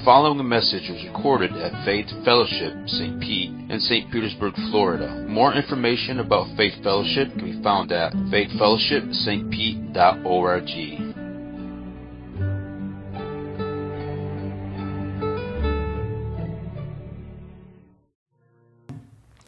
The following message was recorded at Faith Fellowship St. Pete in St. Petersburg, Florida. More information about Faith Fellowship can be found at faithfellowshipstpete.org.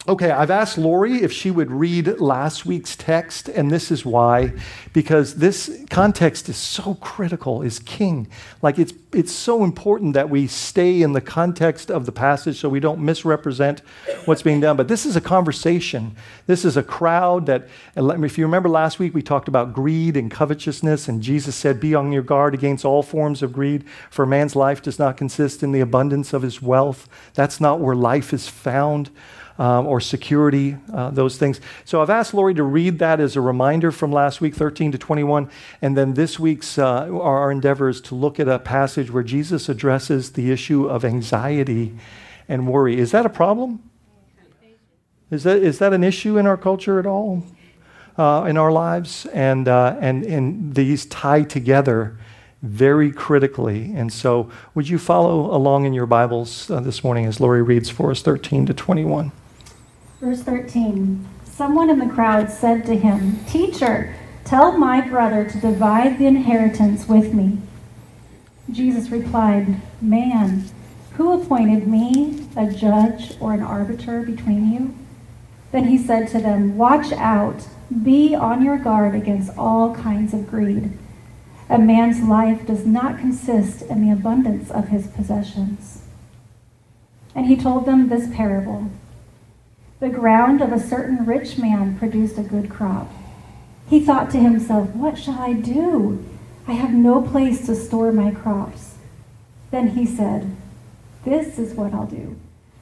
Okay, I've asked Lori if she would read last week's text, and this is why. Because this context is so critical, is king. Like it's it's so important that we stay in the context of the passage so we don't misrepresent what's being done. But this is a conversation. This is a crowd that me, if you remember last week we talked about greed and covetousness, and Jesus said, Be on your guard against all forms of greed, for man's life does not consist in the abundance of his wealth. That's not where life is found um, or security, uh, those things. So I've asked Lori to read that as a reminder from last week, 13 to 21. And then this week's, uh, our, endeavor is to look at a passage where Jesus addresses the issue of anxiety and worry. Is that a problem? Is that, is that an issue in our culture at all? Uh, in our lives? And, uh, and, and these tie together very critically. And so, would you follow along in your Bibles uh, this morning as Lori reads for us 13 to 21? Verse 13 Someone in the crowd said to him, Teacher, tell my brother to divide the inheritance with me. Jesus replied, Man, who appointed me a judge or an arbiter between you? Then he said to them, Watch out, be on your guard against all kinds of greed. A man's life does not consist in the abundance of his possessions. And he told them this parable. The ground of a certain rich man produced a good crop. He thought to himself, What shall I do? I have no place to store my crops. Then he said, This is what I'll do.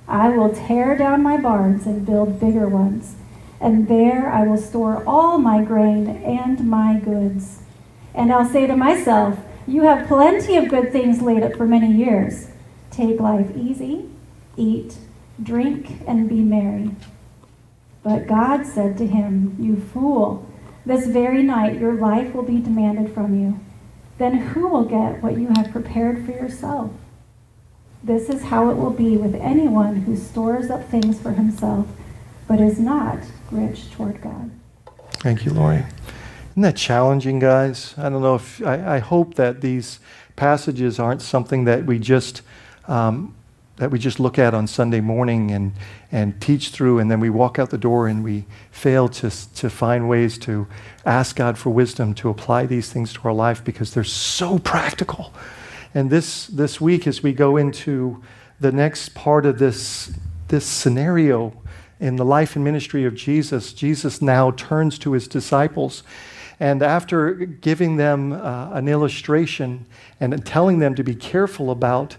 I will tear down my barns and build bigger ones, and there I will store all my grain and my goods. And I'll say to myself, You have plenty of good things laid up for many years. Take life easy, eat, drink, and be merry. But God said to him, You fool, this very night your life will be demanded from you. Then who will get what you have prepared for yourself? This is how it will be with anyone who stores up things for himself, but is not rich toward God. Thank you, Lori. Isn't that challenging, guys? I don't know if I, I hope that these passages aren't something that we just um, that we just look at on Sunday morning and, and teach through, and then we walk out the door and we fail to, to find ways to ask God for wisdom to apply these things to our life because they're so practical. And this, this week, as we go into the next part of this, this scenario in the life and ministry of Jesus, Jesus now turns to his disciples. And after giving them uh, an illustration and telling them to be careful about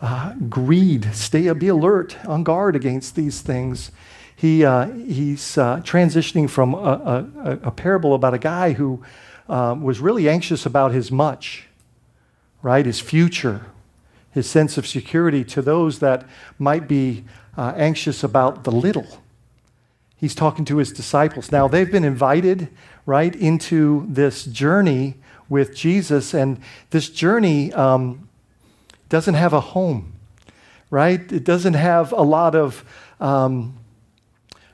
uh, greed, stay, be alert, on guard against these things. He, uh, he's uh, transitioning from a, a, a, parable about a guy who um, was really anxious about his much, right? His future, his sense of security, to those that might be uh, anxious about the little. He's talking to his disciples. Now, they've been invited, right, into this journey with Jesus, and this journey um, doesn't have a home, right? It doesn't have a lot of um,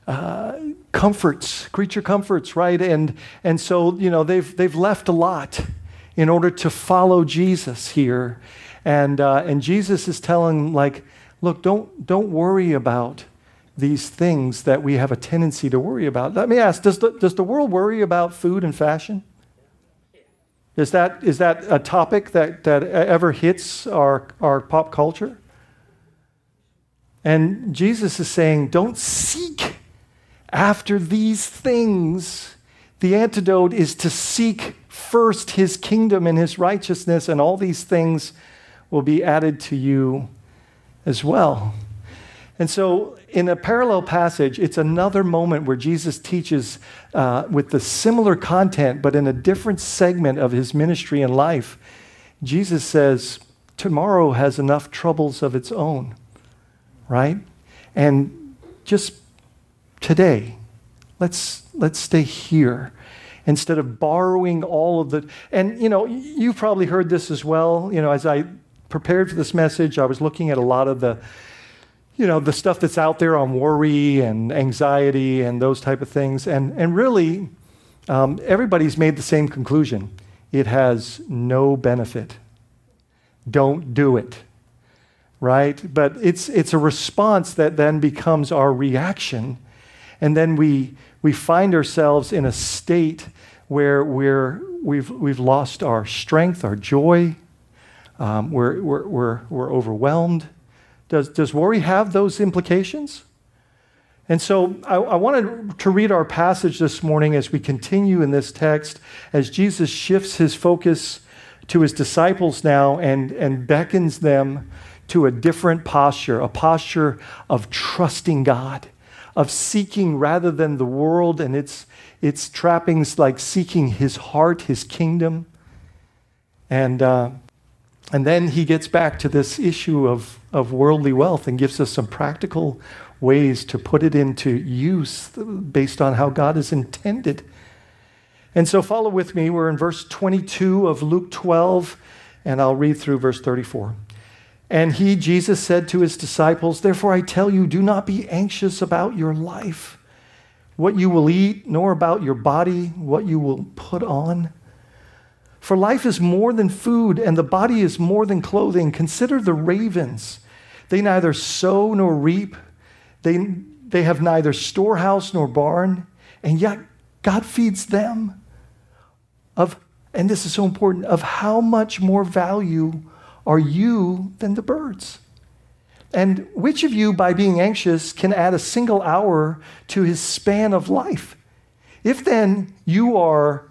uh, comforts, creature comforts, right? And, and so, you know, they've, they've left a lot in order to follow Jesus here. And, uh, and Jesus is telling, like, look, don't, don't worry about these things that we have a tendency to worry about. Let me ask does the, does the world worry about food and fashion? Is that, is that a topic that, that ever hits our, our pop culture? And Jesus is saying, don't seek after these things. The antidote is to seek first his kingdom and his righteousness, and all these things will be added to you as well. And so, in a parallel passage, it's another moment where Jesus teaches uh, with the similar content, but in a different segment of his ministry and life. Jesus says, Tomorrow has enough troubles of its own, right? And just today, let's, let's stay here instead of borrowing all of the. And, you know, you've probably heard this as well, you know, as I prepared for this message, I was looking at a lot of the, you know, the stuff that's out there on worry and anxiety and those type of things. And, and really, um, everybody's made the same conclusion it has no benefit. Don't do it. Right? But it's, it's a response that then becomes our reaction. And then we, we find ourselves in a state where we're, we've, we've lost our strength, our joy, um, we're, we're, we're, we're overwhelmed. Does, does worry have those implications? And so I, I, wanted to read our passage this morning as we continue in this text, as Jesus shifts his focus to his disciples now and, and beckons them to a different posture, a posture of trusting God, of seeking rather than the world and its, its trappings, like seeking his heart, his kingdom. And, uh, and then he gets back to this issue of, of worldly wealth and gives us some practical ways to put it into use based on how God has intended. And so follow with me. We're in verse 22 of Luke 12, and I'll read through verse 34. And he, Jesus, said to his disciples, Therefore I tell you, do not be anxious about your life, what you will eat, nor about your body, what you will put on. For life is more than food, and the body is more than clothing. Consider the ravens. They neither sow nor reap, they, they have neither storehouse nor barn, and yet God feeds them. Of, and this is so important, of how much more value are you than the birds? And which of you, by being anxious, can add a single hour to his span of life? If then you are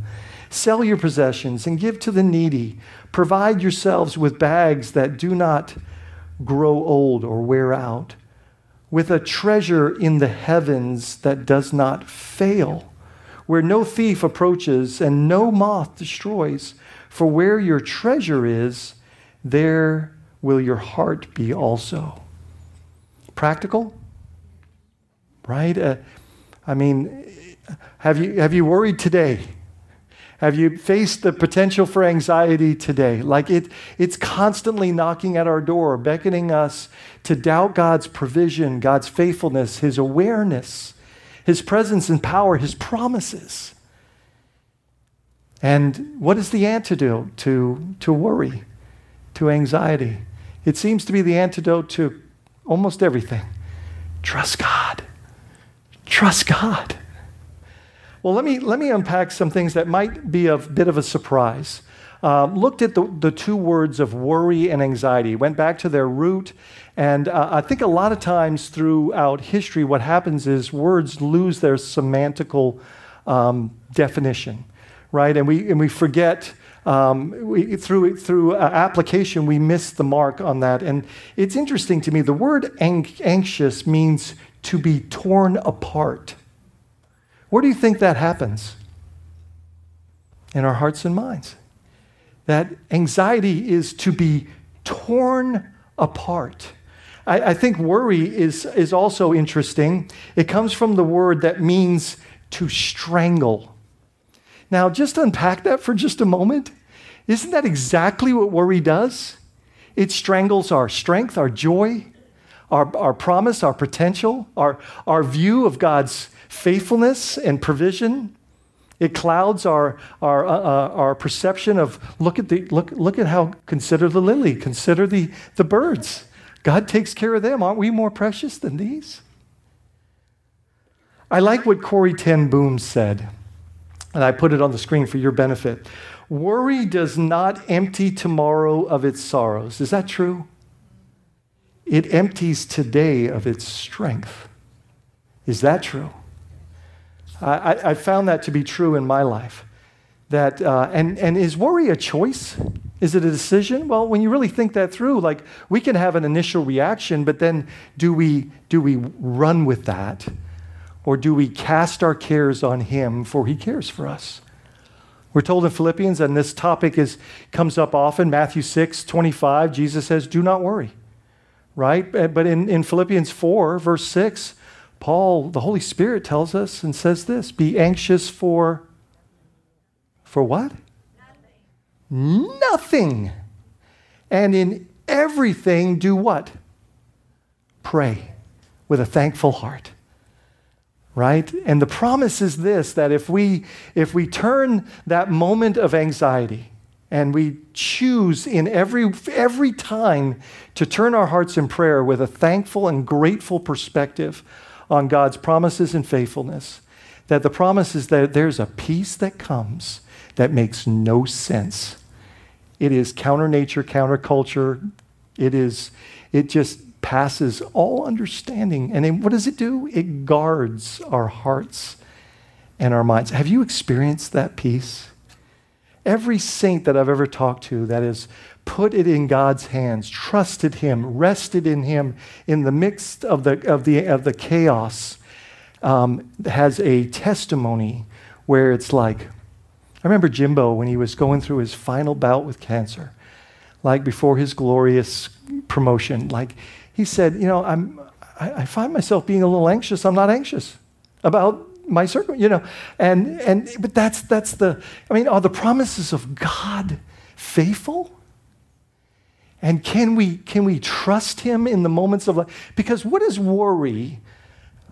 Sell your possessions and give to the needy. Provide yourselves with bags that do not grow old or wear out, with a treasure in the heavens that does not fail, where no thief approaches and no moth destroys. For where your treasure is, there will your heart be also. Practical? Right? Uh, I mean, have you, have you worried today? Have you faced the potential for anxiety today? Like it, it's constantly knocking at our door, beckoning us to doubt God's provision, God's faithfulness, His awareness, His presence and power, His promises. And what is the antidote to, to worry, to anxiety? It seems to be the antidote to almost everything. Trust God. Trust God. Well, let me, let me unpack some things that might be a bit of a surprise. Um, looked at the, the two words of worry and anxiety, went back to their root, and uh, I think a lot of times throughout history, what happens is words lose their semantical um, definition, right? And we, and we forget. Um, we, through through uh, application, we miss the mark on that. And it's interesting to me. The word ang- anxious means to be torn apart. Where do you think that happens? In our hearts and minds. That anxiety is to be torn apart. I, I, think worry is, is also interesting. It comes from the word that means to strangle. Now, just unpack that for just a moment. Isn't that exactly what worry does? It strangles our strength, our joy, our, our promise, our potential, our, our view of God's faithfulness and provision. It clouds our, our, uh, uh, our perception of look at, the, look, look at how, consider the lily, consider the, the birds. God takes care of them. Aren't we more precious than these? I like what Corrie ten Boom said, and I put it on the screen for your benefit. Worry does not empty tomorrow of its sorrows. Is that true? It empties today of its strength. Is that true? I, I found that to be true in my life. That, uh, and, and is worry a choice? Is it a decision? Well, when you really think that through, like we can have an initial reaction, but then do we, do we run with that? Or do we cast our cares on Him, for He cares for us? We're told in Philippians, and this topic is, comes up often, Matthew 6 25, Jesus says, Do not worry. Right? But in, in Philippians 4, verse 6, Paul, the Holy Spirit tells us and says this be anxious for for what? Nothing. Nothing. And in everything do what? Pray with a thankful heart. Right? And the promise is this that if we if we turn that moment of anxiety and we choose in every every time to turn our hearts in prayer with a thankful and grateful perspective on God's promises and faithfulness, that the promise is that there's a peace that comes that makes no sense. It is counter nature, counter culture. It is, it just passes all understanding. And then what does it do? It guards our hearts and our minds. Have you experienced that peace? Every saint that I've ever talked to that has put it in God's hands, trusted Him, rested in Him in the midst of the, of the, of the chaos, um, has a testimony where it's like, I remember Jimbo when he was going through his final bout with cancer, like before his glorious promotion. Like he said, you know, I'm, I, I find myself being a little anxious. I'm not anxious about my circle, you know, and and but that's that's the. I mean, are the promises of God faithful? And can we, can we trust him in the moments of life? Because what is worry?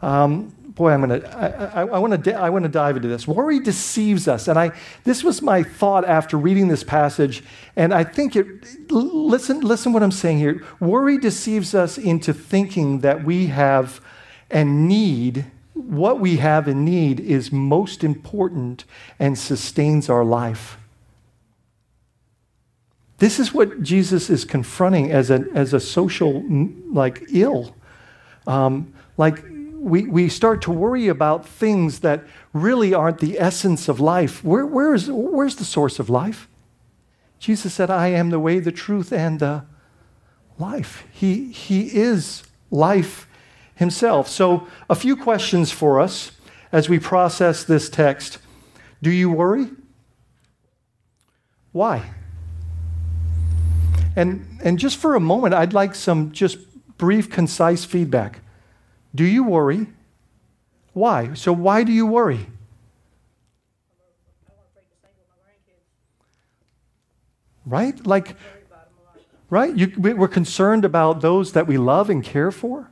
Um, boy, I'm gonna, I, I, I want to I wanna dive into this. Worry deceives us. And I, this was my thought after reading this passage. And I think it, listen, listen what I'm saying here. Worry deceives us into thinking that we have and need what we have and need is most important and sustains our life. This is what Jesus is confronting as a, as a social, like, ill. Um, like, we, we start to worry about things that really aren't the essence of life. Where, where is, where's the source of life? Jesus said, I am the way, the truth, and the life. He, he is life himself. So, a few questions for us as we process this text. Do you worry? Why? And, and just for a moment, I'd like some just brief, concise feedback. Do you worry? Why? So, why do you worry? Right? Like, right? You, we're concerned about those that we love and care for,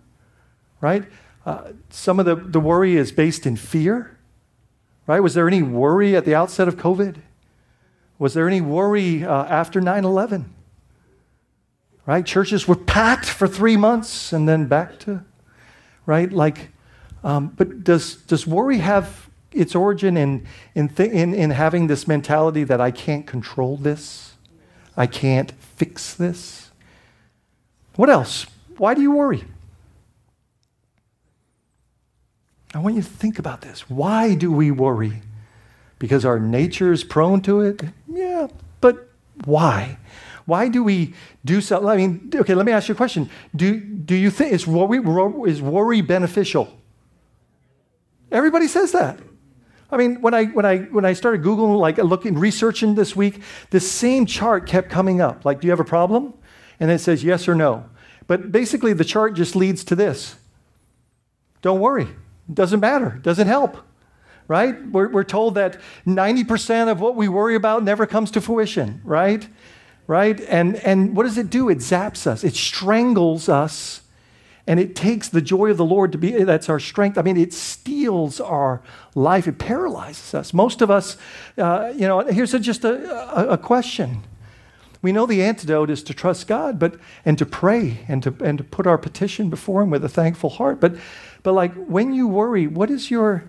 right? Uh, some of the, the worry is based in fear, right? Was there any worry at the outset of COVID? Was there any worry uh, after 9 11? Right? Churches were packed for three months and then back to, right? Like, um, but does, does worry have its origin in, in, th- in, in having this mentality that I can't control this? I can't fix this? What else? Why do you worry? I want you to think about this. Why do we worry? Because our nature is prone to it? Yeah, but why? Why do we do something? I mean, okay, let me ask you a question. Do, do you think, is worry, is worry beneficial? Everybody says that. I mean, when I, when I, when I started Googling, like looking, researching this week, the same chart kept coming up. Like, do you have a problem? And it says yes or no. But basically, the chart just leads to this don't worry. It doesn't matter. It doesn't help. Right? We're, we're told that 90% of what we worry about never comes to fruition, right? Right? And, and what does it do? It zaps us, it strangles us, and it takes the joy of the Lord to be that's our strength. I mean, it steals our life, it paralyzes us. Most of us, uh, you know, here's a, just a, a, a question. we know the antidote is to trust God, but and to pray and to and to put our petition before him with a thankful heart. But but like when you worry, what is your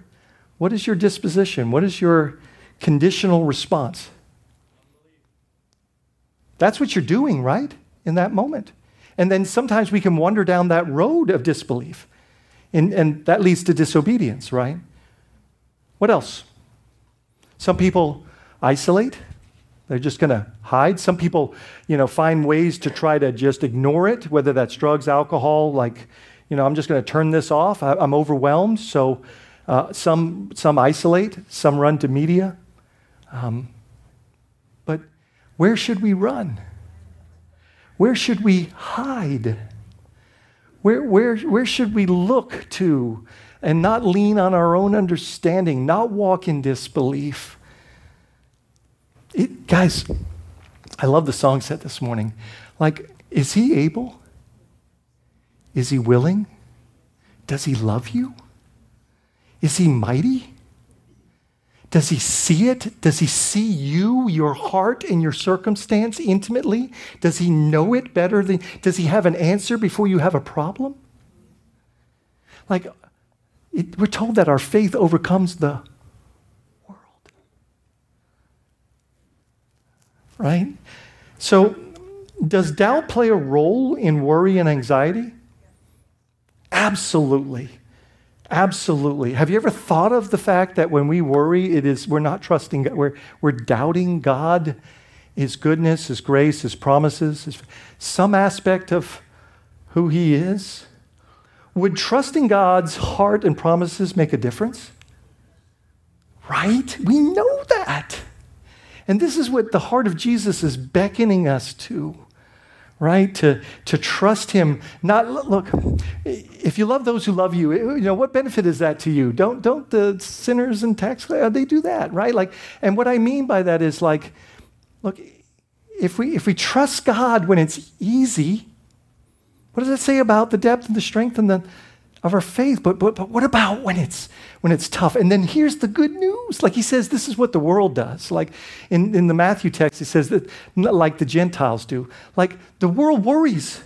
what is your disposition? What is your conditional response? That's what you're doing, right? In that moment. And then sometimes we can wander down that road of disbelief. And, and that leads to disobedience, right? What else? Some people isolate. They're just going to hide. Some people, you know, find ways to try to just ignore it, whether that's drugs, alcohol, like, you know, I'm just going to turn this off. I, am overwhelmed. So uh, some, some isolate, some run to media. Um, where should we run? Where should we hide? Where, where, where should we look to and not lean on our own understanding, not walk in disbelief? It, guys, I love the song set this morning. Like, is he able? Is he willing? Does he love you? Is he mighty? Does he see it? Does he see you, your heart, and your circumstance intimately? Does he know it better than, does he have an answer before you have a problem? Like, it, we're told that our faith overcomes the world. Right? So, does doubt play a role in worry and anxiety? Absolutely. Absolutely. Have you ever thought of the fact that when we worry, it is we're not trusting God, we're, we're doubting God, His goodness, His grace, His promises, his, some aspect of who He is? Would trusting God's heart and promises make a difference? Right? We know that. And this is what the heart of Jesus is beckoning us to right? To, to trust him. Not look, if you love those who love you, eh, you know, what benefit is that to you? Don't don't the sinners and tax they do that, right? Like, and what I mean by that is like, look, if we if we trust God when it's easy, what does it say about the depth and the strength and the of our faith. But, but, but what about when it's, when it's tough? And then here's the good news. Like he says, this is what the world does. Like in, in the Matthew text, he says that, like the Gentiles do. Like the world worries,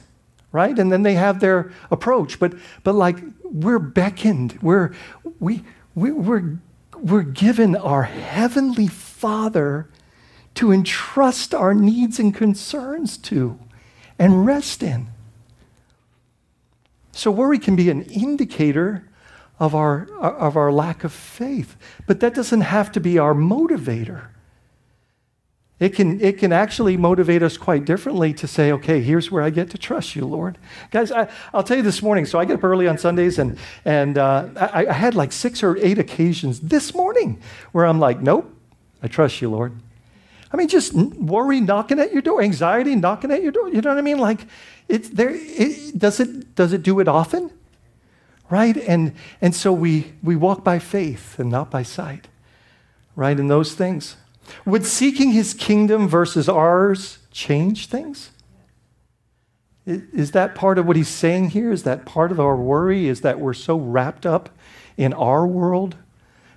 right? And then they have their approach. But, but like we're beckoned, we're, we, we, we're, we're given our heavenly Father to entrust our needs and concerns to and rest in. So worry can be an indicator of our, of our lack of faith, but that doesn't have to be our motivator. It can, it can actually motivate us quite differently to say, okay, here's where I get to trust you, Lord. Guys, I, will tell you this morning. So I get up early on Sundays, and, and uh, I, I had like six or eight occasions this morning where I'm like, nope, I trust you, Lord. I mean, just worry knocking at your door, anxiety knocking at your door. You know what I mean? Like, it's there. It, does it does it do it often? Right? And and so we we walk by faith and not by sight. Right? In those things. Would seeking his kingdom versus ours change things? Is that part of what he's saying here? Is that part of our worry? Is that we're so wrapped up in our world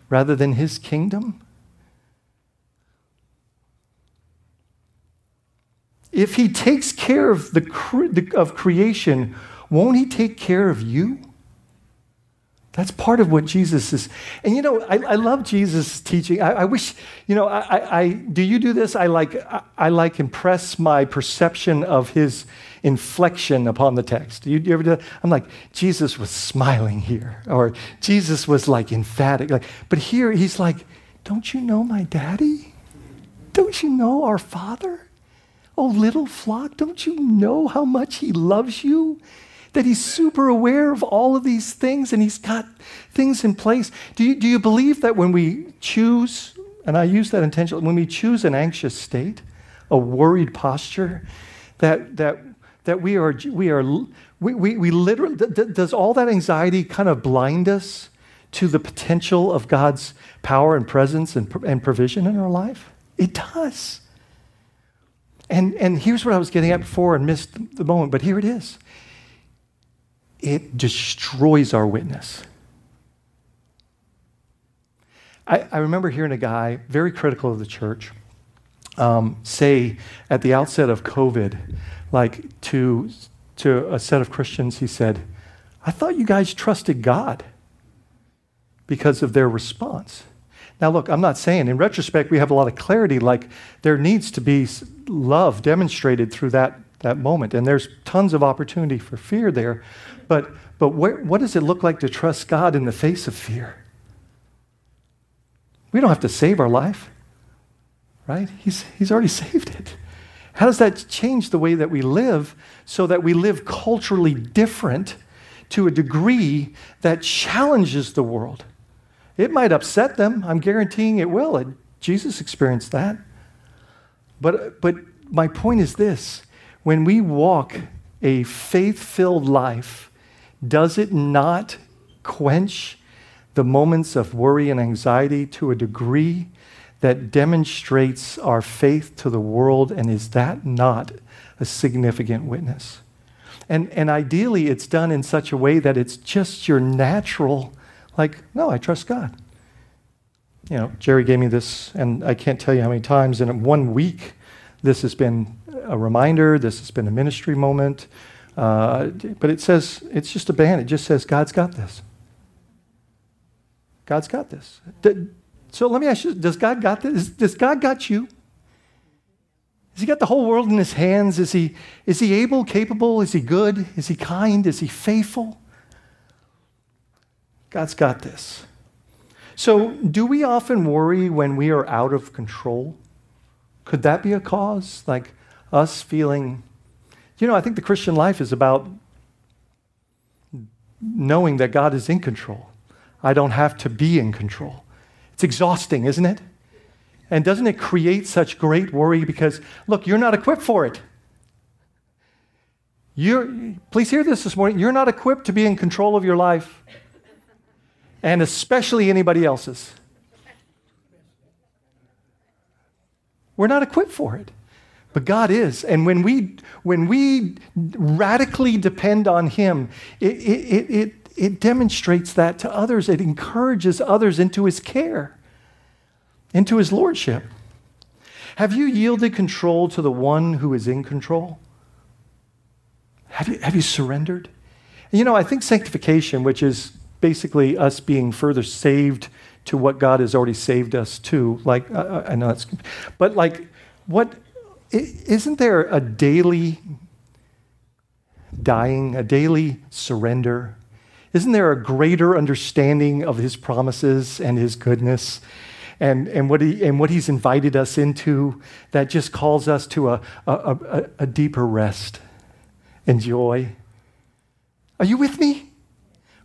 rather than his kingdom? If he takes care of, the, of creation, won't he take care of you? That's part of what Jesus is. And you know, I, I love Jesus' teaching. I, I wish, you know, I, I, do you do this? I like, I, like impress my perception of his inflection upon the text. Do you, do you ever do that? I'm like, Jesus was smiling here, or Jesus was like emphatic. Like, but here he's like, don't you know my daddy? Don't you know our father? Oh, little flock, don't you know how much He loves you? That He's super aware of all of these things and He's got things in place. Do you, do you believe that when we choose, and I use that intentionally, when we choose an anxious state, a worried posture, that, that, that we are, we are, we, we, we literally, does all that anxiety kind of blind us to the potential of God's power and presence and, and provision in our life? It does. And, and here's what I was getting at before and missed the moment, but here it is it destroys our witness. I, I remember hearing a guy very critical of the church. um, say at the outset of COVID, like to, to a set of Christians, he said, I thought you guys trusted God because of their response. Now, look, I'm not saying, in retrospect, we have a lot of clarity, like there needs to be love demonstrated through that, that moment. And there's tons of opportunity for fear there. But, but where, what does it look like to trust God in the face of fear? We don't have to save our life, right? He's, he's already saved it. How does that change the way that we live so that we live culturally different to a degree that challenges the world? It might upset them. I'm guaranteeing it will. Jesus experienced that. But, but my point is this when we walk a faith filled life, does it not quench the moments of worry and anxiety to a degree that demonstrates our faith to the world? And is that not a significant witness? And, and ideally, it's done in such a way that it's just your natural like, no, I trust God. You know, Jerry gave me this, and I can't tell you how many times in one week this has been a reminder, this has been a ministry moment. Uh, but it says, it's just a band. It just says, God's got this. God's got this. So let me ask you, does God got this? Does God got you? Has he got the whole world in his hands? Is he, is he able, capable? Is he good? Is he kind? Is he faithful? God's got this. So, do we often worry when we are out of control? Could that be a cause? Like us feeling, you know, I think the Christian life is about knowing that God is in control. I don't have to be in control. It's exhausting, isn't it? And doesn't it create such great worry because, look, you're not equipped for it. You're, please hear this this morning. You're not equipped to be in control of your life and especially anybody else's. We're not equipped for it. But God is. And when we, when we radically depend on Him, it, it, it, it demonstrates that to others. It encourages others into His care, into His Lordship. Have you yielded control to the one who is in control? Have you, have you surrendered? You know, I think sanctification, which is basically us being further saved to what God has already saved us to. Like, uh, I know that's, but like, what, isn't there a daily dying, a daily surrender? Isn't there a greater understanding of his promises and his goodness and, and, what, he, and what he's invited us into that just calls us to a, a, a, a deeper rest and joy? Are you with me?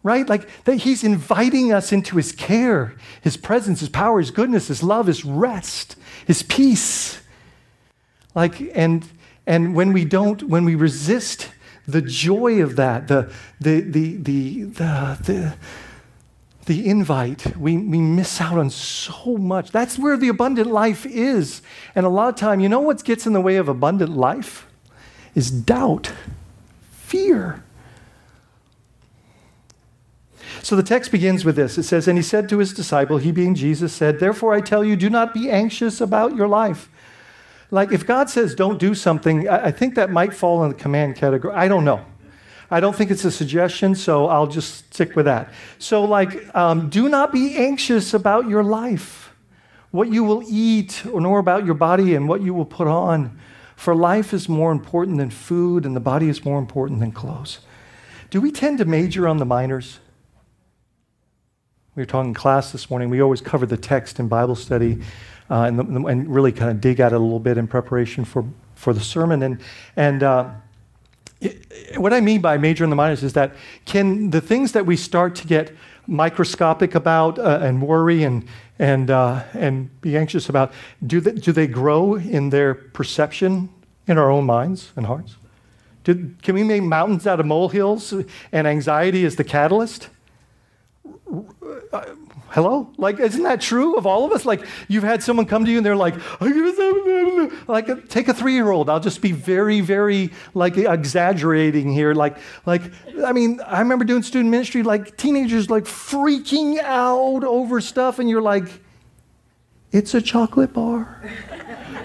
Right? Like that he's inviting us into his care, his presence, his power, his goodness, his love, his rest, his peace. Like, and and when we don't, when we resist the joy of that, the the the the the, the the invite, we, we miss out on so much. That's where the abundant life is. And a lot of time, you know what gets in the way of abundant life? Is doubt, fear. So the text begins with this. It says, And he said to his disciple, he being Jesus, said, Therefore I tell you, do not be anxious about your life. Like if God says don't do something, I think that might fall in the command category. I don't know. I don't think it's a suggestion, so I'll just stick with that. So, like, um, do not be anxious about your life, what you will eat, or nor about your body and what you will put on. For life is more important than food, and the body is more important than clothes. Do we tend to major on the minors? We were talking in class this morning. We always cover the text in Bible study uh, and, the, and, really kind of dig at it a little bit in preparation for, for the sermon. And, and uh, it, what I mean by major and the minors is that can the things that we start to get microscopic about uh, and worry and, and, uh, and be anxious about, do they, do they grow in their perception in our own minds and hearts? Can we make mountains out of molehills and anxiety is the catalyst? Uh, hello? Like, isn't that true of all of us? Like, you've had someone come to you and they're like, like, take a three year old. I'll just be very, very, like, exaggerating here. Like, like, I mean, I remember doing student ministry, like, teenagers, like, freaking out over stuff, and you're like, it's a chocolate bar.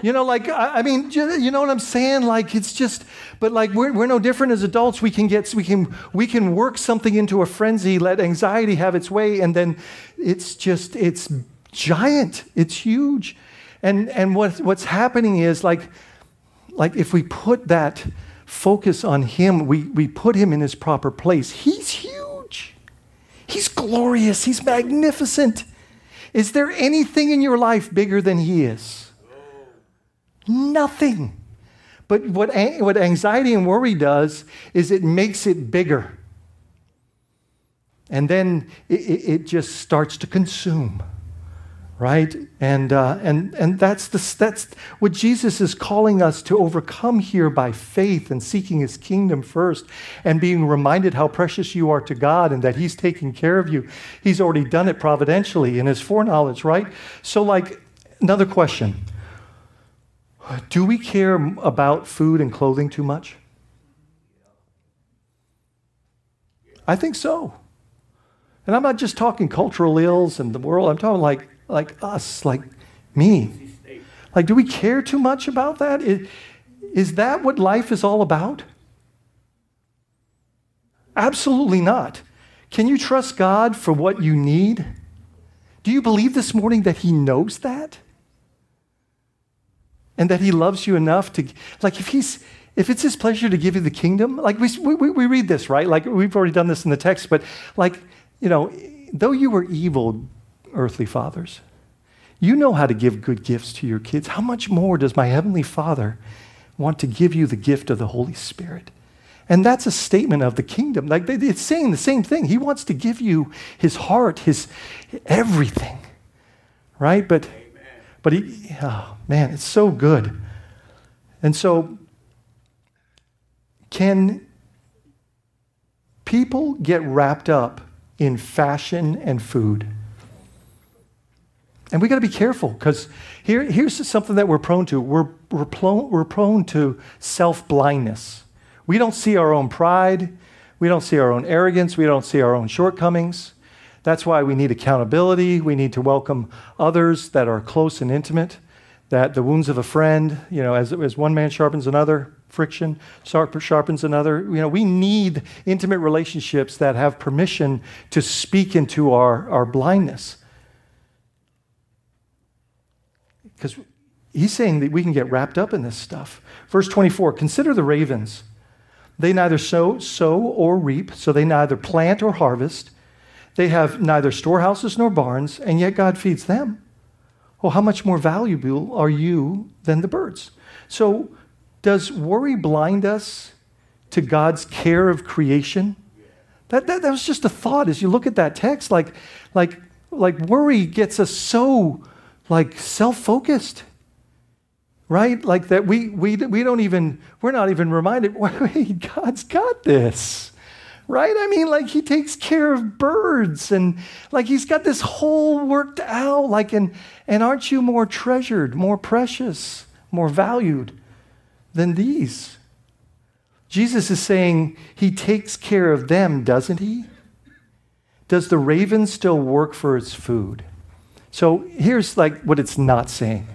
You know, like, I, mean, you know what I'm saying? Like, it's just, but like, we're, we're no different as adults. We can get, we can, we can work something into a frenzy, let anxiety have its way, and then it's just, it's giant. It's huge. And, and what, what's happening is like, like if we put that focus on him, we, we put him in his proper place. He's huge. He's glorious. He's magnificent. Is there anything in your life bigger than he is? Nothing. But what, what anxiety and worry does is it makes it bigger. And then it, it just starts to consume right? And, uh, and, and that's, the, that's what Jesus is calling us to overcome here by faith and seeking his kingdom first and being reminded how precious you are to God and that he's taking care of you. He's already done it providentially in his foreknowledge, right? So, like, another question Do we care about food and clothing too much? I think so. And I'm not just talking cultural ills and the world, I'm talking like like us, like me. Like, do we care too much about that? Is, is that what life is all about? Absolutely not. Can you trust God for what you need? Do you believe this morning that He knows that? And that He loves you enough to, like, if He's, if it's His pleasure to give you the kingdom, like we, we, we read this, right? Like, we've already done this in the text, but like, you know, though you were evil, earthly fathers. You know how to give good gifts to your kids. How much more does my Heavenly Father want to give you the gift of the Holy Spirit? And that's a statement of the kingdom. Like it's saying the same thing. He wants to give you his heart, his everything. Right? But Amen. but he oh man, it's so good. And so can people get wrapped up in fashion and food? And we got to be careful because here, here's something that we're prone to. We're, we're, prone, we're prone to self blindness. We don't see our own pride. We don't see our own arrogance. We don't see our own shortcomings. That's why we need accountability. We need to welcome others that are close and intimate. That the wounds of a friend, you know, as, as one man sharpens another, friction sharpens another. You know, we need intimate relationships that have permission to speak into our, our blindness. Because he's saying that we can get wrapped up in this stuff. Verse 24 Consider the ravens. They neither sow, sow or reap, so they neither plant or harvest. They have neither storehouses nor barns, and yet God feeds them. Well, how much more valuable are you than the birds? So, does worry blind us to God's care of creation? That, that, that was just a thought as you look at that text. Like, like, like worry gets us so like self-focused right? Like that we we we don't even we're not even reminded god's got this right? I mean like he takes care of birds and like he's got this whole worked out like and and aren't you more treasured more precious more valued than these? Jesus is saying he takes care of them doesn't he? Does the raven still work for its food so here's like what it's not saying.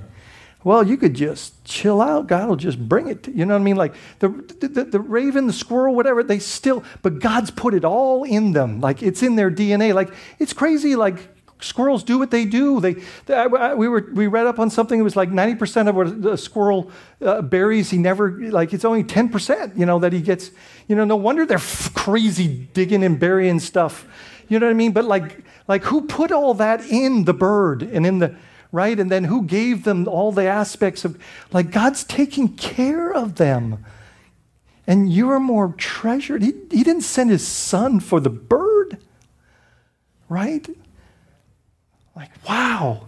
Well, you could just chill out. God will just bring it. To, you know what I mean? Like the, the, the raven, the squirrel, whatever, they still, but God's put it all in them. Like it's in their DNA. Like it's crazy. Like squirrels do what they do. They, they we, were, we read up on something. It was like 90% of what a squirrel uh, berries, he never, like it's only 10%, you know, that he gets. You know, no wonder they're f- crazy digging and burying stuff. You know what I mean? But like, like, who put all that in the bird and in the, right? And then who gave them all the aspects of, like, God's taking care of them. And you're more treasured. He, he didn't send his son for the bird, right? Like, wow.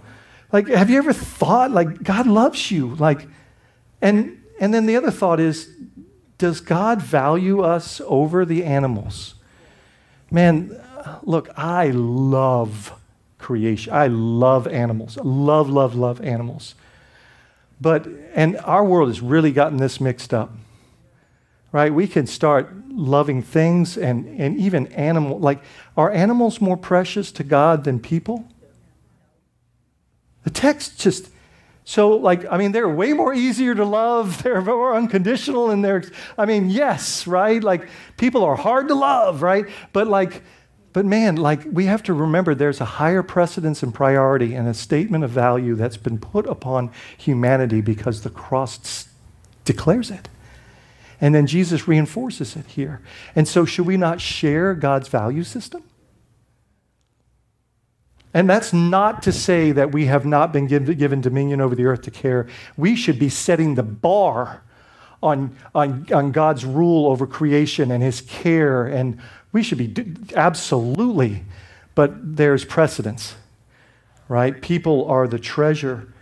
Like, have you ever thought, like, God loves you? Like, and, and then the other thought is, does God value us over the animals? Man, look, I love creation. I love animals. Love, love, love animals. But, and our world has really gotten this mixed up, right? We can start loving things and, and even animal. Like, are animals more precious to God than people? The text just, So, like, I mean, they're way more easier to love. They're more unconditional and they're, I mean, yes, right? Like, people are hard to love, right? But, like, but man, like, we have to remember there's a higher precedence and priority and a statement of value that's been put upon humanity because the cross declares it. And then Jesus reinforces it here. And so, should we not share God's value system? And that's not to say that we have not been given, dominion over the earth to care. We should be setting the bar on, on, on God's rule over creation and his care. And we should be absolutely, but there's precedence, right? People are the treasure,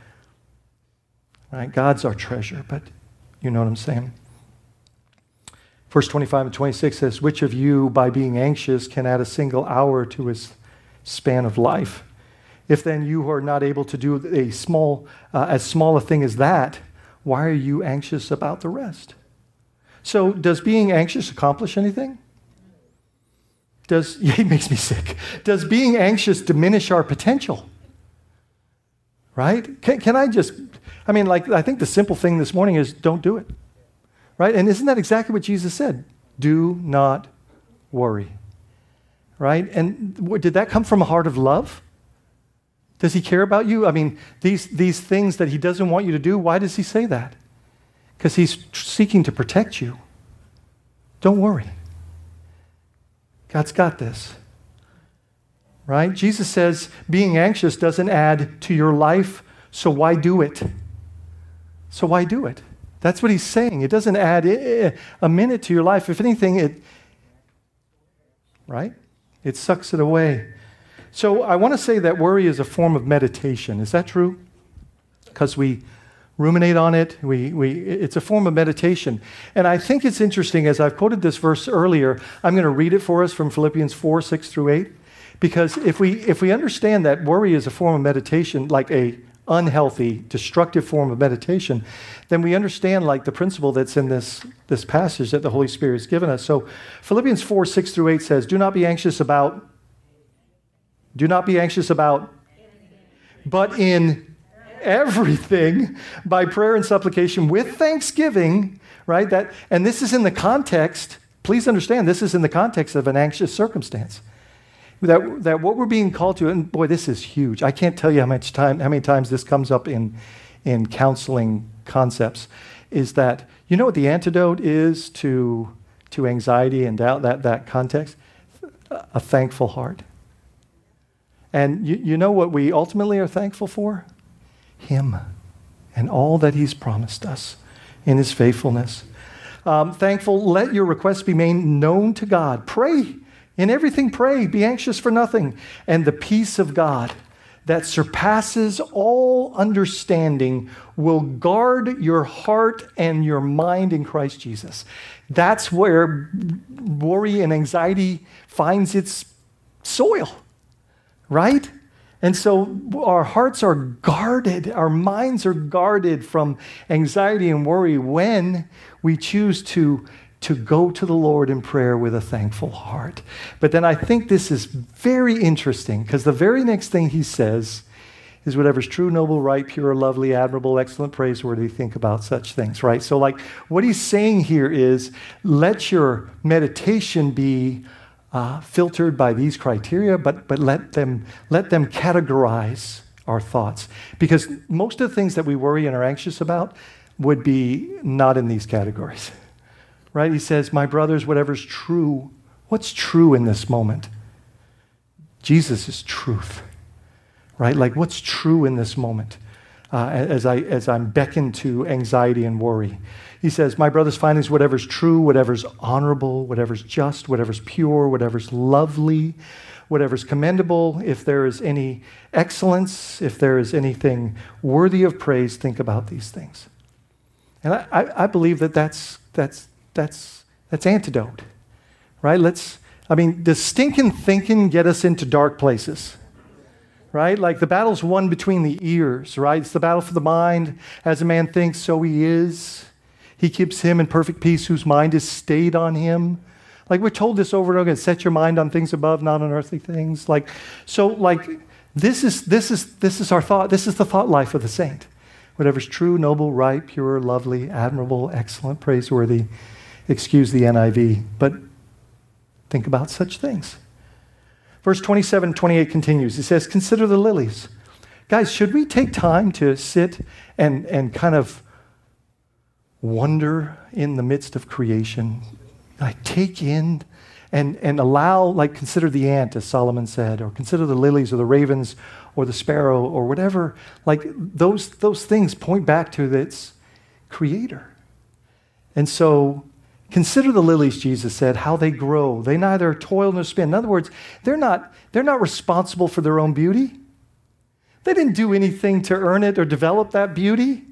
right? God's our treasure, but you know what I'm saying. Verse 25 and 26 says, Which of you, by being anxious, can add a single hour to his span of life. If then you are not able to do a small, uh, as small a thing as that, why are you anxious about the rest? So, does being anxious accomplish anything? Does, yeah, it makes me sick. Does being anxious diminish our potential? Right? Can, can I just, I mean, like, I think the simple thing this morning is don't do it. Right? And isn't that exactly what Jesus said? Do not worry right? And did that come from a heart of love? Does he care about you? I mean, these, these things that he doesn't want you to do, why does he say that? Because he's seeking to protect you. Don't worry. God's got this. Right? Jesus says being anxious doesn't add to your life, so why do it? So why do it? That's what he's saying. It doesn't add eh, eh, a minute to your life. If anything, it, right? It sucks it away. So I want to say that worry is a form of meditation. Is that true? Because we ruminate on it. We, we, it's a form of meditation. And I think it's interesting, as I've quoted this verse earlier, I'm going to read it for us from Philippians 4 6 through 8. Because if we, if we understand that worry is a form of meditation, like a unhealthy, destructive form of meditation, then we understand like the principle that's in this, this passage that the Holy Spirit has given us. So Philippians 4, 6 through 8 says, Do not be anxious about, do not be anxious about, but in everything by prayer and supplication with thanksgiving, right? That and this is in the context, please understand this is in the context of an anxious circumstance that, that what we're being called to, and boy, this is huge. I can't tell you how much time, how many times this comes up in, in counseling concepts, is that you know what the antidote is to, to anxiety and doubt, that, that context? A thankful heart. And you, you know what we ultimately are thankful for? Him and all that He's promised us in His faithfulness. Um, thankful, let your requests be made known to God. Pray in everything, pray, be anxious for nothing. And the peace of God that surpasses all understanding will guard your heart and your mind in Christ Jesus. That's where worry and anxiety finds its soil, right? And so our hearts are guarded, our minds are guarded from anxiety and worry when we choose to to go to the Lord in prayer with a thankful heart. But then I think this is very interesting because the very next thing he says is whatever's true, noble, right, pure, lovely, admirable, excellent, praiseworthy, think about such things, right? So, like, what he's saying here is let your meditation be uh, filtered by these criteria, but, but let, them, let them categorize our thoughts. Because most of the things that we worry and are anxious about would be not in these categories right? He says, My brothers, whatever's true, what's true in this moment? Jesus is truth, right? Like, what's true in this moment uh, as, I, as I'm beckoned to anxiety and worry? He says, My brothers, findings, whatever's true, whatever's honorable, whatever's just, whatever's pure, whatever's lovely, whatever's commendable, if there is any excellence, if there is anything worthy of praise, think about these things. And I, I, I believe that that's, that's that's, that's antidote, right? Let's, I mean, does stinking thinking get us into dark places? Right? Like the battle's won between the ears, right? It's the battle for the mind. As a man thinks, so he is. He keeps him in perfect peace whose mind is stayed on him. Like we're told this over and over again set your mind on things above, not on earthly things. Like, so, like, this is, this is, this is our thought. This is the thought life of the saint. whatever's true, noble, right, pure, lovely, admirable, excellent, praiseworthy. Excuse the NIV, but think about such things. Verse 27 28 continues. He says, Consider the lilies. Guys, should we take time to sit and, and kind of wonder in the midst of creation? Like, take in and, and allow, like, consider the ant, as Solomon said, or consider the lilies or the ravens or the sparrow or whatever. Like, those, those things point back to its creator. And so, consider the lilies, Jesus said, how they grow. They neither toil nor spin. In other words, they're not, they're not responsible for their own beauty. They didn't do anything to earn it or develop that beauty.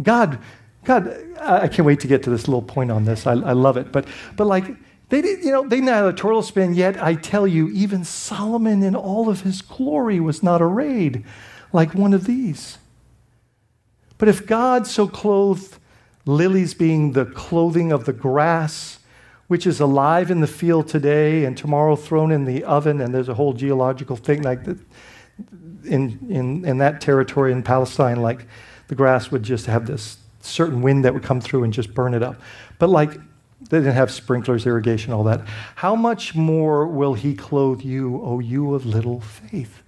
God, God, I can't wait to get to this little point on this. I, I love it. But, but like, they did, you know, they neither toil spin, yet I tell you, even Solomon in all of his glory was not arrayed like one of these. But if God so clothed lilies being the clothing of the grass, which is alive in the field today and tomorrow thrown in the oven, and there's a whole geological thing like that in, in, in that territory in Palestine, like the grass would just have this certain wind that would come through and just burn it up. But like they didn't have sprinklers, irrigation, all that. How much more will he clothe you, O you of little faith?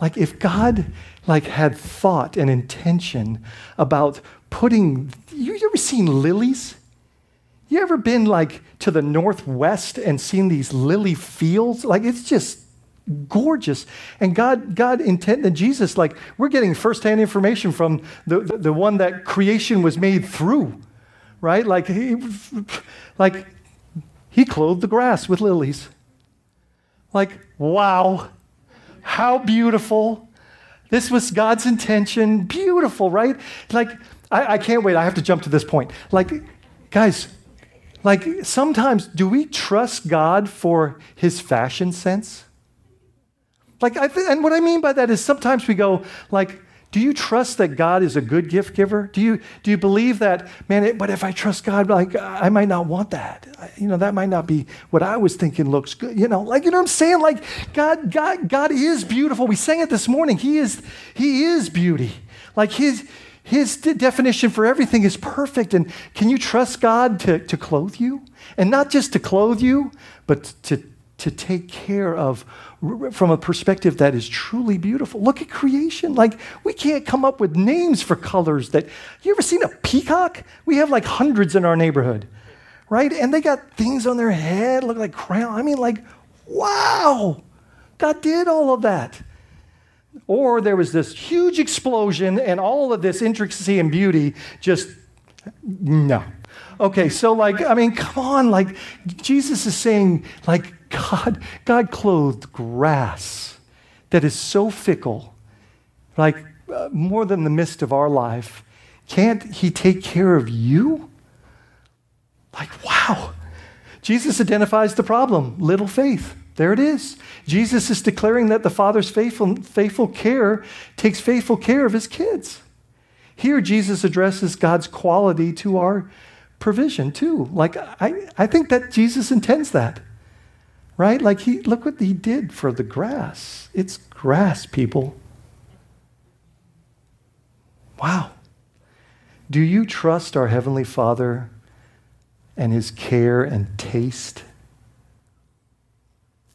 Like if God like had thought and intention about putting you ever seen lilies? You ever been like to the northwest and seen these lily fields? Like it's just gorgeous. And God, God intended Jesus, like we're getting firsthand information from the, the, the one that creation was made through right? Like he, like he clothed the grass with lilies. Like, wow, how beautiful. This was God's intention. Beautiful, right? Like, I, I can't wait. I have to jump to this point. Like, guys, like sometimes do we trust God for his fashion sense? Like, I th- and what I mean by that is sometimes we go, like, do you trust that God is a good gift giver? Do you, do you believe that, man, it, but if I trust God, like, I might not want that. I, you know, that might not be what I was thinking looks good. You know, like, you know what I'm saying? Like, God, God, God is beautiful. We sang it this morning. He is, he is beauty. Like, his, his definition for everything is perfect. And can you trust God to, to clothe you? And not just to clothe you, but to, to take care of from a perspective that is truly beautiful. Look at creation. Like, we can't come up with names for colors that. You ever seen a peacock? We have like hundreds in our neighborhood, right? And they got things on their head, look like crown. I mean, like, wow, God did all of that. Or there was this huge explosion, and all of this intricacy and beauty just, no. Okay, so like, I mean, come on, like, Jesus is saying, like, God, God clothed grass that is so fickle, like uh, more than the mist of our life. Can't He take care of you? Like, wow. Jesus identifies the problem little faith. There it is. Jesus is declaring that the Father's faithful, faithful care takes faithful care of his kids. Here, Jesus addresses God's quality to our provision, too. Like, I, I think that Jesus intends that right? Like he look what he did for the grass. It's grass, people. Wow. Do you trust our heavenly Father and his care and taste?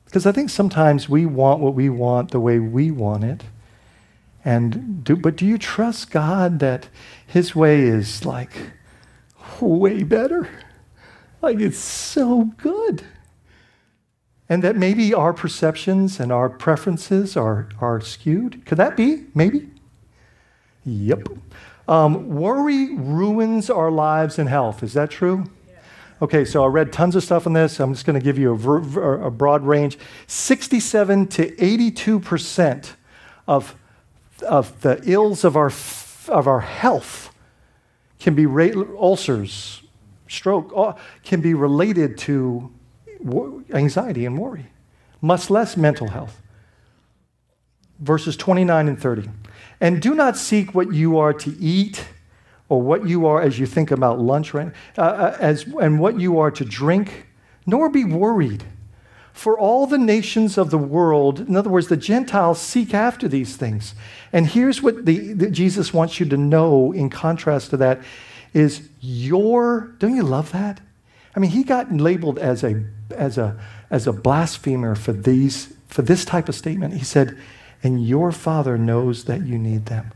Because I think sometimes we want what we want the way we want it. And do, but do you trust God that his way is like way better? Like it's so good and that maybe our perceptions and our preferences are, are skewed. Could that be? Maybe? Yep. Um, worry ruins our lives and health. Is that true? Okay, so I read tons of stuff on this. I'm just going to give you a, ver- a, broad range. 67 to 82% of, of the ills of our, f- of our health can be ra- ulcers, stroke, can be related to anxiety and worry, much less mental health. Verses 29 and 30. And do not seek what you are to eat or what you are as you think about lunch, right? Uh, uh as, and what you are to drink, nor be worried. for all the nations of the world, in other words, the Gentiles seek after these things. And here's what the, the, Jesus wants you to know in contrast to that is your, don't you love that? I mean, he got labeled as a, as a, as a blasphemer for, these, for this type of statement. He said, and your father knows that you need them.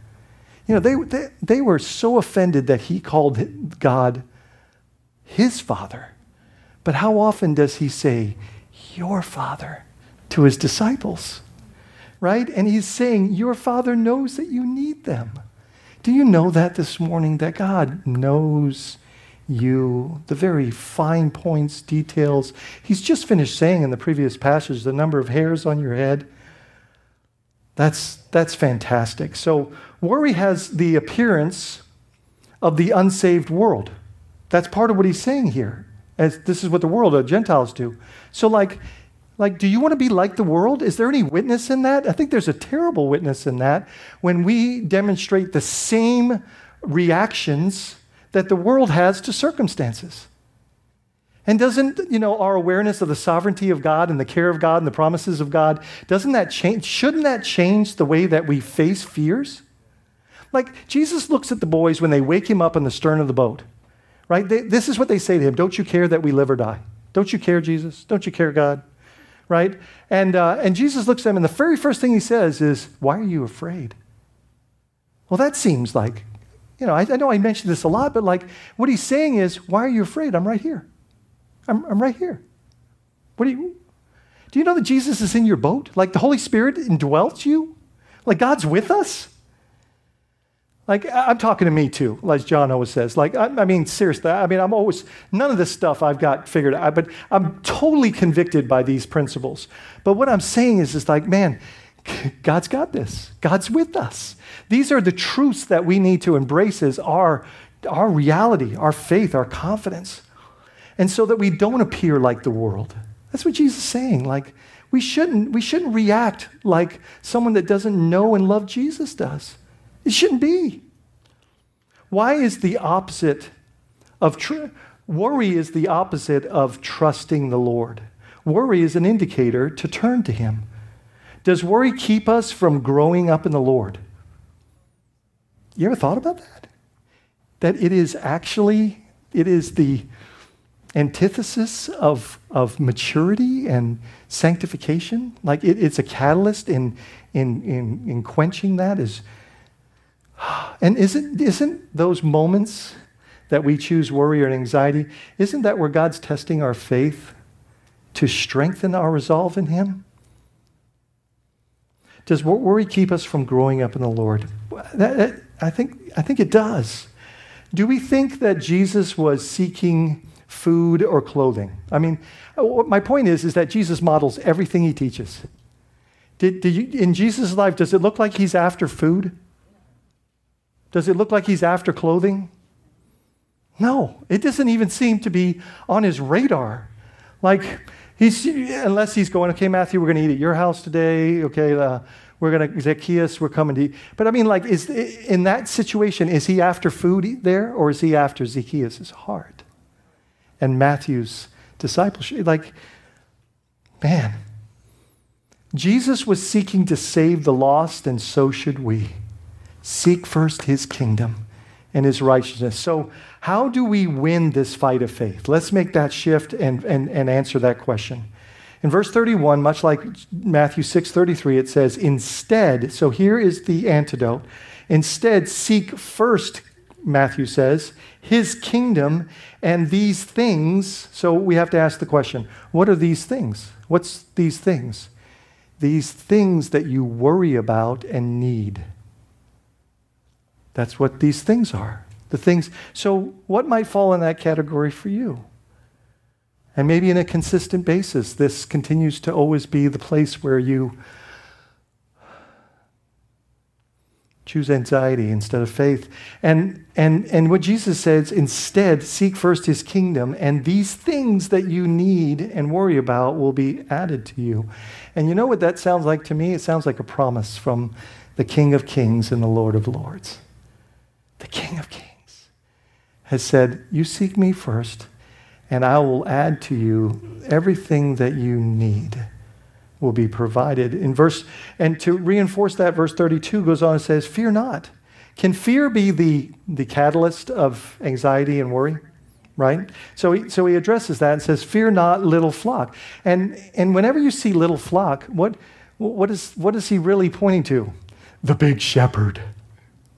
You know, they, they, they were so offended that he called God his father. But how often does he say, your father to his disciples? Right? And he's saying, Your father knows that you need them. Do you know that this morning? That God knows you, the very fine points, details. He's just finished saying in the previous passage the number of hairs on your head. That's, that's fantastic. So, worry has the appearance of the unsaved world. That's part of what he's saying here. As this is what the world, the Gentiles do. So, like, like, do you want to be like the world? Is there any witness in that? I think there's a terrible witness in that when we demonstrate the same reactions that the world has to circumstances. And doesn't, you know, our awareness of the sovereignty of God and the care of God and the promises of God, doesn't that change, shouldn't that change the way that we face fears? Like, Jesus looks at the boys when they wake him up in the stern of the boat right? They, this is what they say to him Don't you care that we live or die? Don't you care, Jesus? Don't you care, God? Right? And, uh, and Jesus looks at them, and the very first thing he says is, Why are you afraid? Well, that seems like, you know, I, I know I mentioned this a lot, but like what he's saying is, Why are you afraid? I'm right here. I'm, I'm right here. What do you, do you know that Jesus is in your boat? Like the Holy Spirit indwells you? Like God's with us? Like, I'm talking to me too, as John always says. Like, I, I, mean, seriously, I mean, I'm always, none of this stuff I've got figured out, but I'm totally convicted by these principles. But what I'm saying is, is like, man, God's got this. God's with us. These are the truths that we need to embrace as our, our reality, our faith, our confidence. And so that we don't appear like the world. That's what Jesus is saying. Like, we shouldn't, we shouldn't react like someone that doesn't know and love Jesus does. It shouldn't be. Why is the opposite of tr- worry is the opposite of trusting the Lord? Worry is an indicator to turn to him. Does worry keep us from growing up in the Lord? You ever thought about that? That it is actually it is the antithesis of, of maturity and sanctification. Like it, it's a catalyst in, in, in, in quenching that is and isn't, isn't those moments that we choose worry or anxiety, isn't that where God's testing our faith to strengthen our resolve in Him? Does worry keep us from growing up in the Lord? That, that, I, think, I think it does. Do we think that Jesus was seeking food or clothing? I mean, uh, my point is, is that Jesus models everything he teaches. Did, did you, in Jesus' life, does it look like he's after food? Does it look like he's after clothing? No, it doesn't even seem to be on his radar. Like, he's, unless he's going, okay, Matthew, we're going to eat at your house today. Okay, uh, we're going to, Zacchaeus, we're coming to eat. But I mean, like, is, in that situation, is he after food there or is he after Zacchaeus' heart and Matthew's discipleship? Like, man, Jesus was seeking to save the lost, and so should we. Seek first his kingdom and his righteousness. So, how do we win this fight of faith? Let's make that shift and, and, and answer that question. In verse 31, much like Matthew 6:33, it says, instead, so here is the antidote. Instead, seek first, Matthew says, his kingdom and these things. So we have to ask the question, what are these things? What's these things? These things that you worry about and need. That's what these things are. The things. So, what might fall in that category for you? And maybe in a consistent basis, this continues to always be the place where you choose anxiety instead of faith. And, and, and what Jesus says, instead, seek first his kingdom, and these things that you need and worry about will be added to you. And you know what that sounds like to me? It sounds like a promise from the King of Kings and the Lord of Lords the King of Kings, has said, You seek me first, and I will add to you everything that you need will be provided. In verse, and to reinforce that, verse 32 goes on and says, Fear not. Can fear be the, the catalyst of anxiety and worry? Right? So he, so he addresses that and says, Fear not, little flock. And, and whenever you see little flock, what, what, is, what is he really pointing to? The big shepherd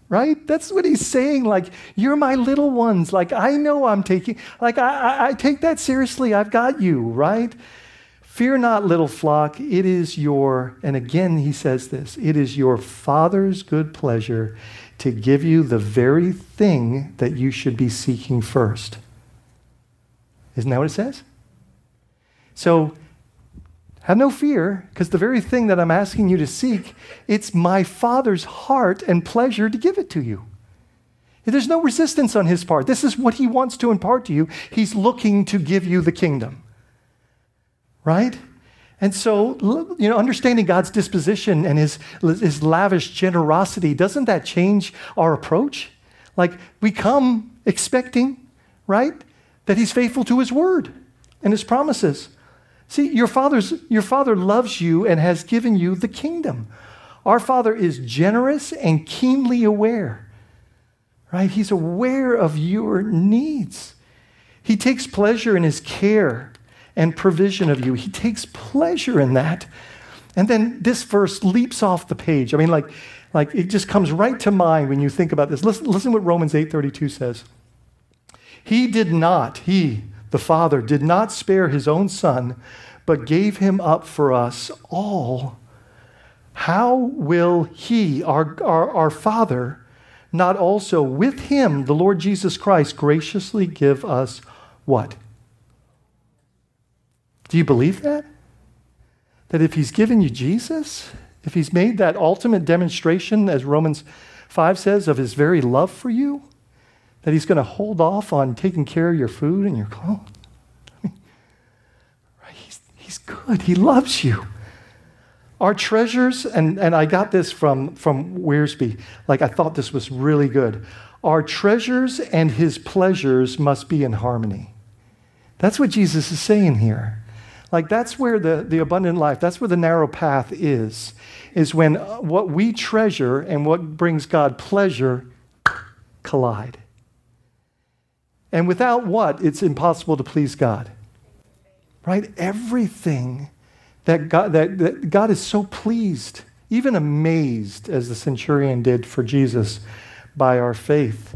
right? That's what he's saying. Like, you're my little ones. Like, I know I'm taking, like, I, I, I, take that seriously. I've got you, right? Fear not, little flock. It is your, and again he says this, it is your Father's good pleasure to give you the very thing that you should be seeking first. Isn't that what it says? So, have no fear, because the very thing that I'm asking you to seek, it's my Father's heart and pleasure to give it to you. There's no resistance on his part. This is what he wants to impart to you. He's looking to give you the kingdom. Right? And so, you know, understanding God's disposition and his, his lavish generosity, doesn't that change our approach? Like, we come expecting, right, that he's faithful to his word and his promises. See, your, father's, your father loves you and has given you the kingdom. Our father is generous and keenly aware, right? He's aware of your needs. He takes pleasure in his care and provision of you. He takes pleasure in that. And then this verse leaps off the page. I mean, like, like it just comes right to mind when you think about this. Listen, listen what Romans 8:32 says. He did not, he, the Father, did not spare his own son, but gave him up for us all. How will he, our, our, our Father, not also with him, the Lord Jesus Christ, graciously give us what? Do you believe that? That if he's given you Jesus, if he's made that ultimate demonstration, as Romans 5 says, of his very love for you, that he's going to hold off on taking care of your food and your clothes. I mean, he's, he's good. He loves you. Our treasures, and, and I got this from, from Wiersbe, like I thought this was really good. Our treasures and his pleasures must be in harmony. That's what Jesus is saying here. Like that's where the, the abundant life, that's where the narrow path is, is when uh, what we treasure and what brings God pleasure collide. And without what? It's impossible to please God. Right? Everything that God, that, that God is so pleased, even amazed, as the centurion did for Jesus, by our faith.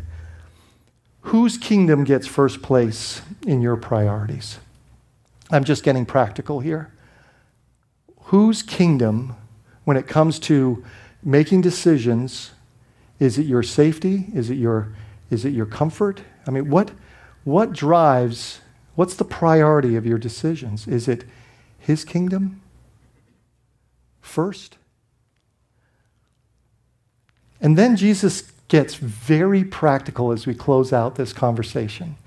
Whose kingdom gets first place in your priorities? I'm just getting practical here. Whose kingdom, when it comes to making decisions, is it your safety? Is it your, is it your comfort? I mean, what, what drives, what's the priority of your decisions? Is it His kingdom first? And then Jesus gets very practical as we close out this conversation.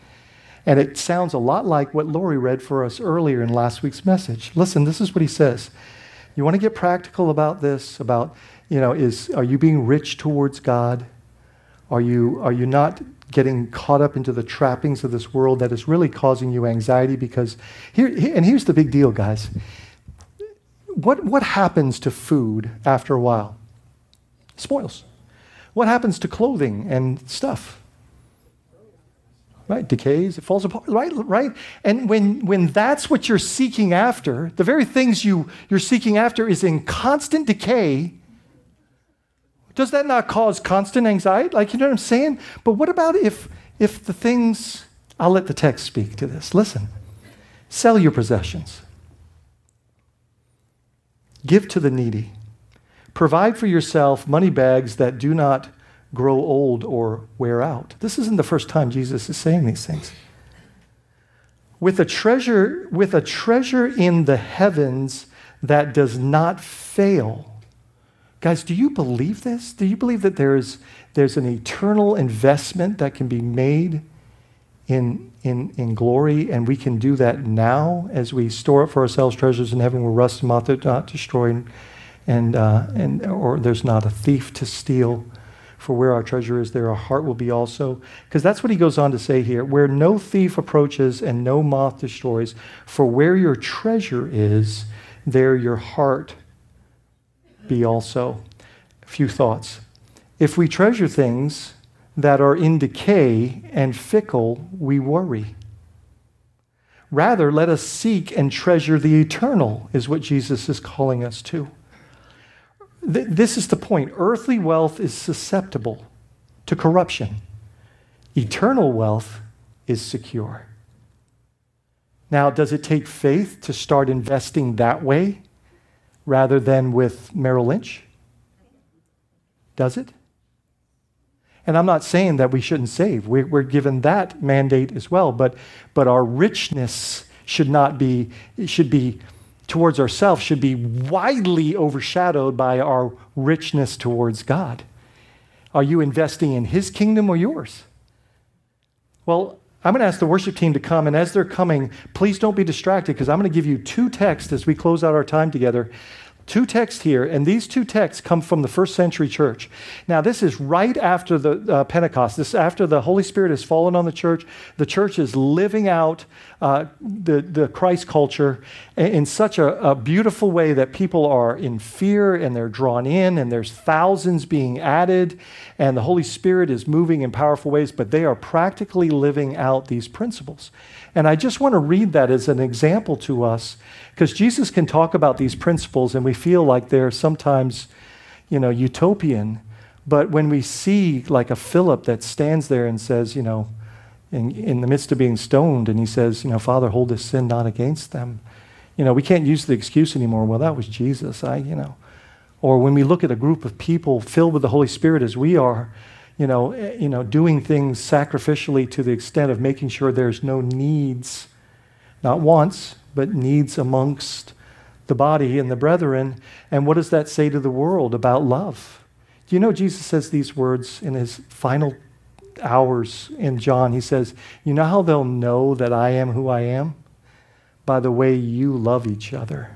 And it sounds a lot like what Lori read for us earlier in last week's message. Listen, this is what he says. You want to get practical about this, about, you know, is are you being rich towards God? Are you, are you not getting caught up into the trappings of this world that is really causing you anxiety because here and here's the big deal guys. What what happens to food after a while? Spoils. What happens to clothing and stuff? Right decays it falls apart right right? And when when that's what you're seeking after the very things you you're seeking after is in constant decay does that not cause constant anxiety? Like, you know what I'm saying? But what about if, if the things, I'll let the text speak to this. Listen, sell your possessions, give to the needy, provide for yourself money bags that do not grow old or wear out. This isn't the first time Jesus is saying these things. With a treasure, with a treasure in the heavens that does not fail Guys, do you believe this? Do you believe that there's, there's an eternal investment that can be made in, in, in glory, and we can do that now as we store up for ourselves treasures in heaven where rust and moth do not destroy, and, and, uh, and, or there's not a thief to steal? For where our treasure is, there our heart will be also. Because that's what he goes on to say here where no thief approaches and no moth destroys. For where your treasure is, there your heart be also. A few thoughts. If we treasure things that are in decay and fickle, we worry. Rather, let us seek and treasure the eternal, is what Jesus is calling us to. Th- this is the point. Earthly wealth is susceptible to corruption, eternal wealth is secure. Now, does it take faith to start investing that way rather than with Merrill Lynch? Does it? And I'm not saying that we shouldn't save. We're, we're given that mandate as well. But, but our richness should not be, should be towards ourselves, should be widely overshadowed by our richness towards God. Are you investing in His kingdom or yours? Well, I'm going to ask the worship team to come, and as they're coming, please don't be distracted because I'm going to give you two texts as we close out our time together Two texts here, and these two texts come from the first century church. Now, this is right after the uh, Pentecost. This after the Holy Spirit has fallen on the church. The church is living out uh, the, the Christ culture in such a, a beautiful way that people are in fear and they're drawn in, and there's thousands being added, and the Holy Spirit is moving in powerful ways, but they are practically living out these principles. And I just want to read that as an example to us because Jesus can talk about these principles and we feel like they're sometimes, you know, utopian. But when we see like a Philip that stands there and says, you know, in, in the midst of being stoned, and he says, you know, Father, hold this sin not against them. You know, we can't use the excuse anymore. Well, that was Jesus. I, you know. Or when we look at a group of people filled with the Holy Spirit as we are, you know, eh, you know, doing things sacrificially to the extent of making sure there's no needs, not wants, but needs amongst the body and the brethren. And what does that say to the world about love? Do you know Jesus says these words in his final hours in John? He says, You know how they'll know that I am who I am? By the way you love each other.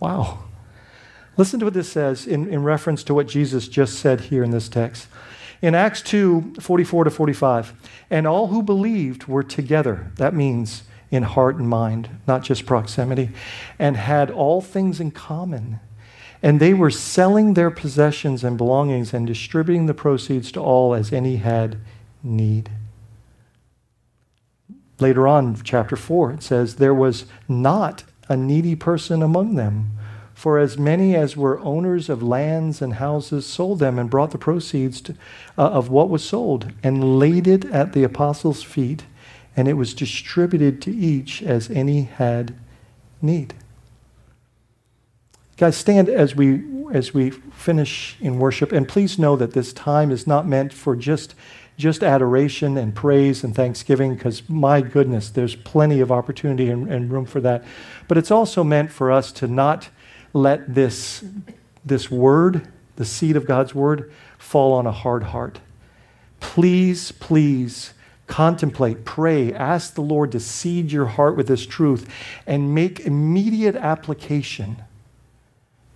Wow. Listen to what this says in, in reference to what Jesus just said here in this text. In Acts 2 44 to 45, and all who believed were together. That means in heart and mind, not just proximity, and had all things in common. And they were selling their possessions and belongings and distributing the proceeds to all as any had need. Later on, chapter 4, it says, There was not a needy person among them for as many as were owners of lands and houses sold them and brought the proceeds to, uh, of what was sold and laid it at the apostles' feet, and it was distributed to each as any had need. Guys, stand as we as we finish in worship, and please know that this time is not meant for just just adoration and praise and thanksgiving, because my goodness, there's plenty of opportunity and, and room for that. But it's also meant for us to not let this, this word, the seed of God's word, fall on a hard heart. Please, please contemplate, pray, ask the Lord to seed your heart with this truth and make immediate application.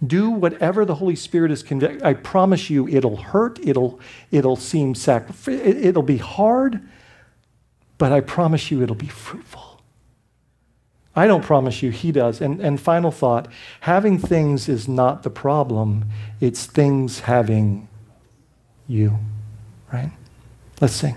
Do whatever the Holy Spirit is convicted. I promise you, it'll hurt. It'll, it'll seem sacrificial. It'll be hard, but I promise you, it'll be fruitful. I don't promise you, he does. And, and final thought having things is not the problem, it's things having you, right? Let's sing.